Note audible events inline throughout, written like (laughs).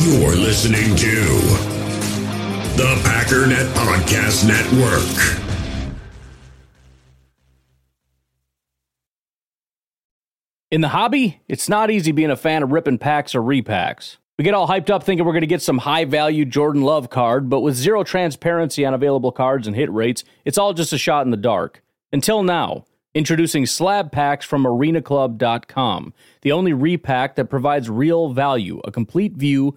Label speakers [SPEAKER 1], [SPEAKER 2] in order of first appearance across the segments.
[SPEAKER 1] You're listening to the Packernet Podcast Network.
[SPEAKER 2] In the hobby, it's not easy being a fan of ripping packs or repacks. We get all hyped up thinking we're going to get some high value Jordan Love card, but with zero transparency on available cards and hit rates, it's all just a shot in the dark. Until now, introducing slab packs from arenaclub.com, the only repack that provides real value, a complete view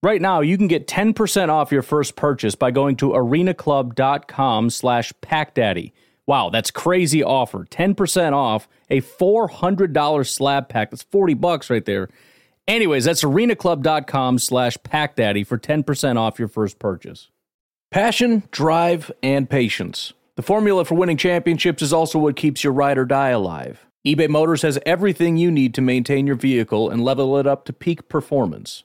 [SPEAKER 2] Right now, you can get 10% off your first purchase by going to arenaclub.com slash packdaddy. Wow, that's crazy offer. 10% off a $400 slab pack. That's 40 bucks right there. Anyways, that's arenaclub.com slash packdaddy for 10% off your first purchase. Passion, drive, and patience. The formula for winning championships is also what keeps your ride or die alive. eBay Motors has everything you need to maintain your vehicle and level it up to peak performance.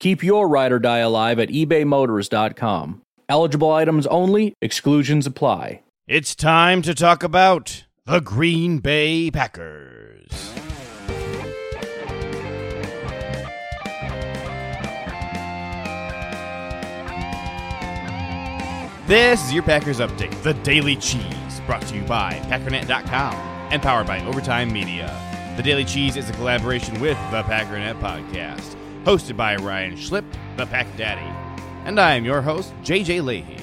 [SPEAKER 2] Keep your ride or die alive at ebaymotors.com. Eligible items only, exclusions apply.
[SPEAKER 3] It's time to talk about the Green Bay Packers. This is your Packers Update, the Daily Cheese, brought to you by Packernet.com and powered by Overtime Media. The Daily Cheese is a collaboration with the Packernet Podcast, hosted by Ryan Schlip, the Pack Daddy. And I am your host, JJ Leahy.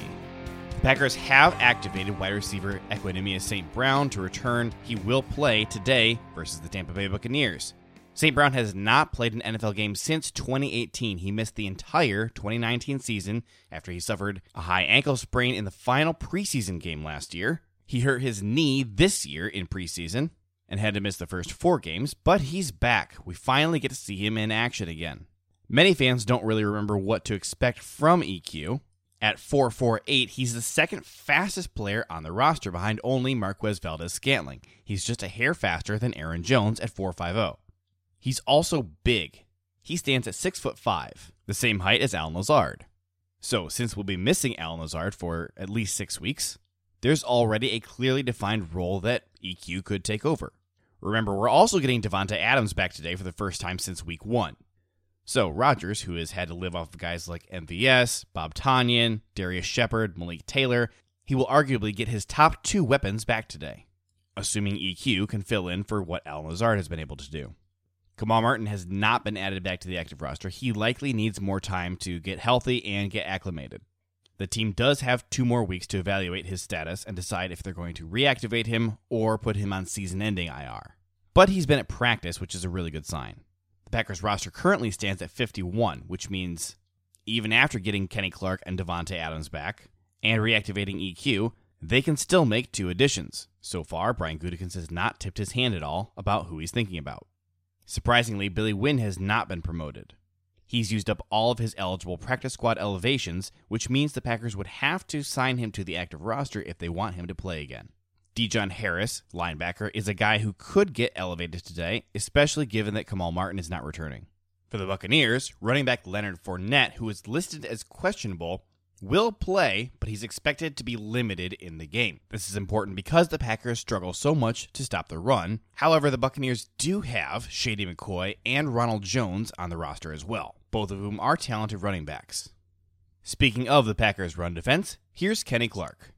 [SPEAKER 3] The Packers have activated wide receiver Equanimeous St. Brown to return. He will play today versus the Tampa Bay Buccaneers. St. Brown has not played an NFL game since 2018. He missed the entire 2019 season after he suffered a high ankle sprain in the final preseason game last year. He hurt his knee this year in preseason and had to miss the first four games, but he's back. We finally get to see him in action again. Many fans don't really remember what to expect from EQ. At 448, he's the second fastest player on the roster behind only Marquez Valdes-Scantling. He's just a hair faster than Aaron Jones at 450. He's also big. He stands at 6 foot 5, the same height as Allen Lazard. So, since we'll be missing Allen Lazard for at least 6 weeks, there's already a clearly defined role that EQ could take over. Remember, we're also getting Davante Adams back today for the first time since week 1. So, Rodgers, who has had to live off of guys like MVS, Bob Tonyan, Darrius Shepherd, Malik Taylor, he will arguably get his top two weapons back today, assuming EQ can fill in for what Allen Lazard has been able to do. Kamal Martin has not been added back to the active roster. He likely needs more time to get healthy and get acclimated. The team does have two more weeks to evaluate his status and decide if they're going to reactivate him or put him on season ending IR. But he's been at practice, which is a really good sign. The Packers roster currently stands at 51, which means even after getting Kenny Clark and Davante Adams back and reactivating EQ, they can still make two additions. So far, Brian Gutekunst has not tipped his hand at all about who he's thinking about. Surprisingly, Billy Winn has not been promoted. He's used up all of his eligible practice squad elevations, which means the Packers would have to sign him to the active roster if they want him to play again. De'Jon Harris, linebacker, is a guy who could get elevated today, especially given that Kamal Martin is not returning. For the Buccaneers, running back Leonard Fournette, who is listed as questionable, will play, but he's expected to be limited in the game. This is important because the Packers struggle so much to stop the run. However, the Buccaneers do have Shady McCoy and Ronald Jones on the roster as well, both of whom are talented running backs. Speaking of the Packers' run defense, here's Kenny Clark.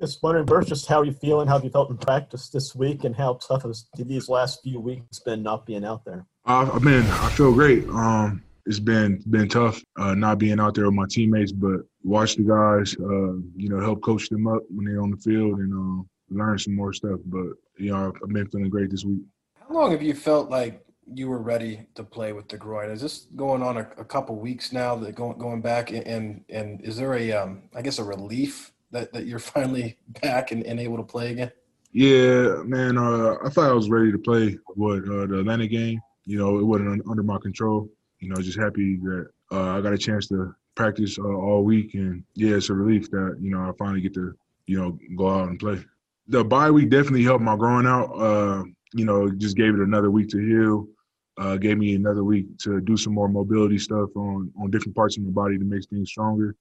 [SPEAKER 4] Just wondering, Bert, just how you feeling? How have you felt in practice this week, and how tough has these last few weeks been not being out there?
[SPEAKER 5] Uh, I mean, I feel great. Um, it's been been tough uh, not being out there with my teammates, but watch the guys, uh, you know, help coach them up when they're on the field and uh, learn some more stuff. But you know, I've been feeling great this week.
[SPEAKER 6] How long have you felt like you were ready to play with the groin? Is this going on a, a couple weeks now? That going going back and and is there a um, I guess a relief that, that you're (laughs) finally back and, and able to play again?
[SPEAKER 5] Yeah, man. Uh, I thought I was ready to play what uh, the Atlanta game. You know, it wasn't under my control. You know, just happy that uh, I got a chance to practice uh, all week, and yeah, it's a relief that you know I finally get to you know go out and play. The bye week definitely helped my growing out. Uh, you know, just gave it another week to heal. Uh, gave me another week to do some more mobility stuff on on different parts of my body to make things stronger.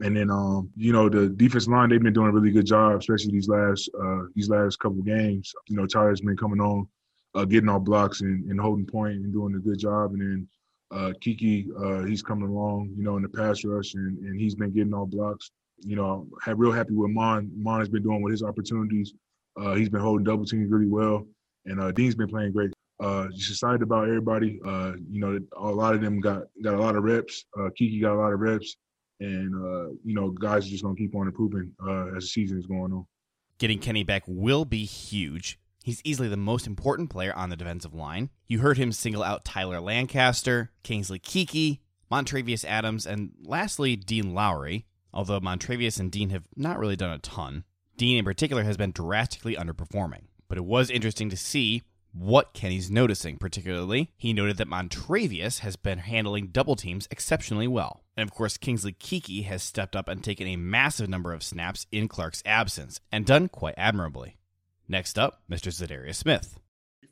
[SPEAKER 5] And then, um, you know, the defense line they've been doing a really good job, especially these last uh, these last couple games. You know, Tyler's been coming on, uh, getting off blocks and, and holding point and doing a good job. And then uh, Keke, uh, he's coming along, you know, in the pass rush and, and he's been getting all blocks. You know, I'm real happy with Mon. Mon has been doing with his opportunities. Uh, he's been holding double teams really well, and uh, Dean's been playing great. just excited about everybody. Uh, you know, a lot of them got got a lot of reps. Keke got a lot of reps and uh, you know, guys are just gonna keep on improving uh, as the season is going on.
[SPEAKER 3] Getting Kenny back will be huge. He's easily the most important player on the defensive line. You heard him single out Tyler Lancaster, Kingsley Keke, Montravius Adams, and lastly, Dean Lowry, although Montravius and Dean have not really done a ton. Dean, in particular, has been drastically underperforming. But it was interesting to see what Kenny's noticing, particularly. He noted that Montravius has been handling double teams exceptionally well. And of course, Kingsley Keke has stepped up and taken a massive number of snaps in Clark's absence, and done quite admirably. Next up, Mr. Za'Darius Smith.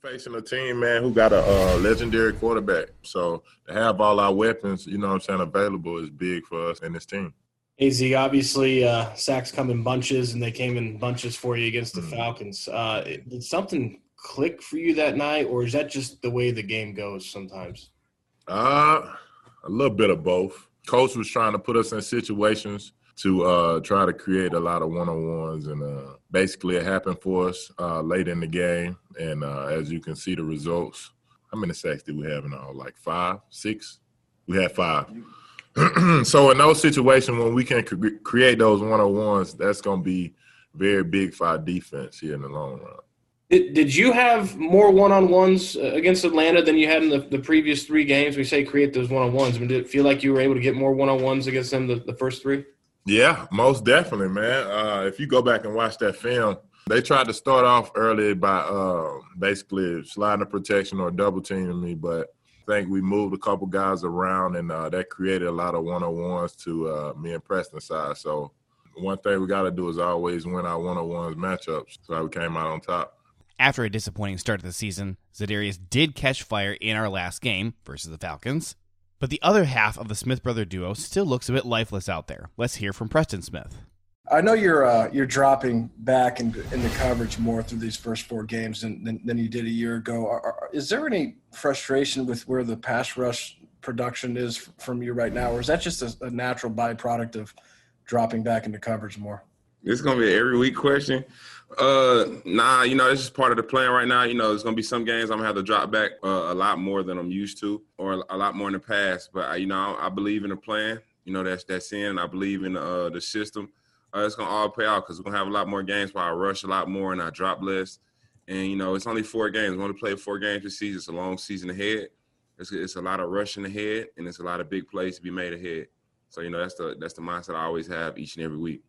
[SPEAKER 7] Facing a team, man, who got a uh, legendary quarterback. So to have all our weapons, you know what I'm saying, available is big for us and this team.
[SPEAKER 6] AZ, obviously, uh, sacks come in bunches, and they came in bunches for you against the mm-hmm. Falcons. Uh, did something click for you that night, or is that just the way the game goes sometimes?
[SPEAKER 7] Uh, a little bit of both. Coach was trying to put us in situations to uh, try to create a lot of one-on-ones, and uh, basically it happened for us uh, late in the game. And uh, as you can see, the results. How many sacks did we have in all? Like five, six? We had five. (clears throat) so in those situations when we can cre- create those one-on-ones, that's going to be very big for our defense here in the long run.
[SPEAKER 6] Did, did you have more one on ones uh, against Atlanta than you had in the, the previous three games? We say create those one on ones. I mean, did it feel like you were able to get more one on ones against them the, the first three?
[SPEAKER 7] Yeah, most definitely, man. Uh, if you go back and watch that film, they tried to start off early by uh, basically sliding a protection or double teaming me, but I think we moved a couple guys around, and uh, that created a lot of one on ones to uh, me and Preston side. So one thing we got to do is always win our one on ones matchups. So we came out on top.
[SPEAKER 3] After a disappointing start to the season, Za'Darius did catch fire in our last game versus the Falcons. But the other half of the Smith brother duo still looks a bit lifeless out there. Let's hear from Preston Smith.
[SPEAKER 6] I know you're uh, you're dropping back in, in the coverage more through these first four games than, than, than you did a year ago. Are, are, is there any frustration with where the pass rush production is from you right now, or is that just a, a natural byproduct of dropping back into coverage more?
[SPEAKER 8] It's gonna be every week question. Uh, nah, you know, it's just part of the plan right now. You know, there's gonna be some games I'm gonna have to drop back uh, a lot more than I'm used to, or a lot more in the past. But I, you know, I believe in the plan. You know, that's that's in. I believe in uh, the system. Uh, it's gonna all pay out because we're gonna have a lot more games where I rush a lot more and I drop less. And you know, it's only four games. We only play four games this season. It's a long season ahead. It's, it's a lot of rushing ahead, and it's a lot of big plays to be made ahead. So you know, that's the that's the mindset I always have each and every week.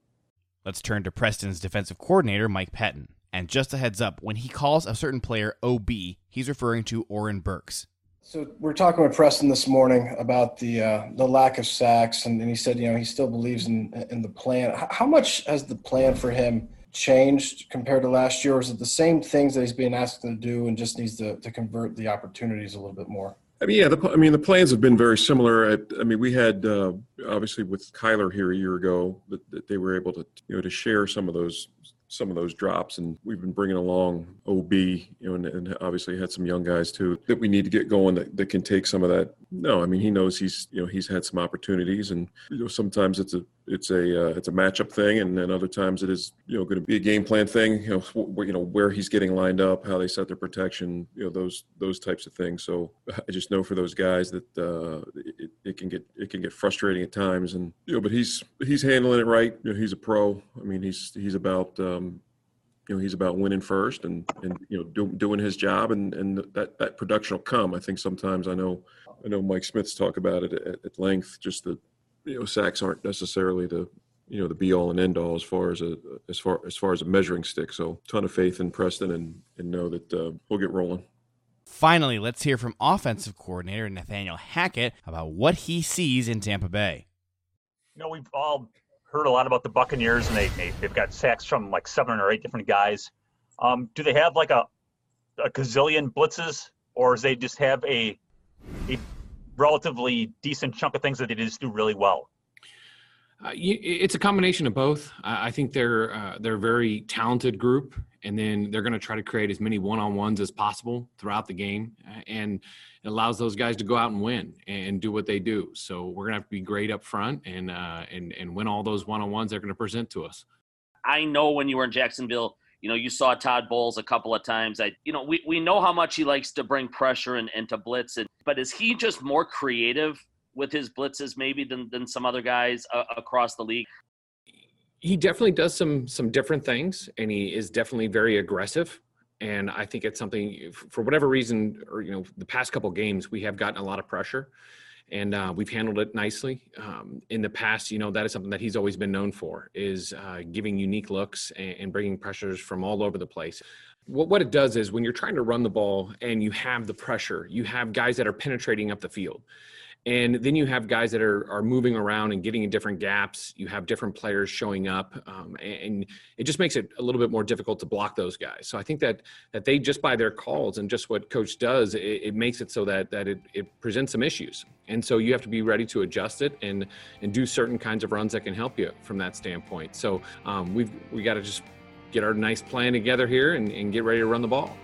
[SPEAKER 3] Let's turn to Preston's defensive coordinator, Mike Pettine. And just a heads up, when he calls a certain player OB, he's referring to Oren Burks.
[SPEAKER 6] So we're talking with Preston this morning about the uh, the lack of sacks, and, and, he said, you know, he still believes in in the plan. How much has the plan for him changed compared to last year, or is it the same things that he's being asked to do, and just needs to to convert the opportunities a little bit more?
[SPEAKER 9] I mean, yeah. The, I mean, the plans have been very similar. At, I mean, we had uh, obviously with Kyler here a year ago that, that, they were able to, you know, to share some of those some of those drops, and we've been bringing along OB, you know, and, and obviously had some young guys too that we need to get going that, that can take some of that. No, I mean, he knows he's, you know, he's had some opportunities, and you know, sometimes it's a it's a uh, it's a matchup thing, and then other times it is you know going to be a game plan thing. You know, wh- you know where he's getting lined up, how they set their protection, you know those those types of things. So (laughs) I just know for those guys that uh, it, it can get it can get frustrating at times, and you know, but he's he's handling it right. You know, he's a pro. I mean, he's he's about um, you know he's about winning first and and you know do, doing his job and and that that production will come. I think sometimes I know I know Mike Smith's talk about it at, at length. Just the you know sacks aren't necessarily the you know the be all and end all as far as a as far as far as a measuring stick. So ton of faith in Preston and and know that uh, we'll get rolling.
[SPEAKER 3] Finally, let's hear from offensive coordinator Nathaniel Hackett about what he sees in Tampa Bay.
[SPEAKER 10] You know, we've all heard a lot about the Buccaneers, and they, they have got sacks from like seven or eight different guys. Um, do they have like a a gazillion blitzes, or does they just have a a relatively decent chunk of things that they just do really well?
[SPEAKER 11] Uh, it's a combination of both. I think they're uh, they're a very talented group, and then they're going to try to create as many one-on-ones as possible throughout the game, uh, and it allows those guys to go out and win and do what they do. So we're going to have to be great up front and uh, and and win all those one-on-ones they're going to present to us.
[SPEAKER 12] I know when you were in Jacksonville, you know you saw Todd Bowles a couple of times. I you know we we know how much he likes to bring pressure and, and to blitz, and but is he just more creative with his blitzes maybe than than some other guys uh, across the league?
[SPEAKER 11] He definitely does some some different things, and he is definitely very aggressive. And I think it's something for whatever reason, or you know, the past couple games we have gotten a lot of pressure, and uh, we've handled it nicely. Um, in the past, you know, that is something that he's always been known for is uh, giving unique looks and, and bringing pressures from all over the place what, what it does is when you're trying to run the ball and you have the pressure, you have guys that are penetrating up the field. And then you have guys that are, are moving around and getting in different gaps. You have different players showing up, um, and it just makes it a little bit more difficult to block those guys. So I think that that they just by their calls and just what coach does, it, it makes it so that that it, it presents some issues. And so you have to be ready to adjust it and and do certain kinds of runs that can help you from that standpoint. So um, we've we got to just get our nice plan together here and, and get ready to run the ball.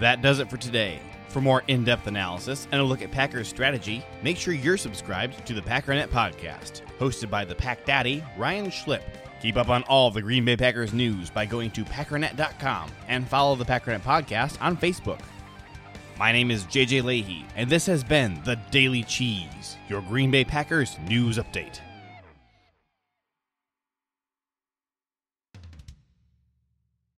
[SPEAKER 3] That does it for today. For more in depth analysis and a look at Packers strategy, make sure you're subscribed to the Packernet Podcast, hosted by the Pack Daddy, Ryan Schlip. Keep up on all the Green Bay Packers news by going to packernet.com and follow the Packernet Podcast on Facebook. My name is JJ Leahy, and this has been the Daily Cheese, your Green Bay Packers news update.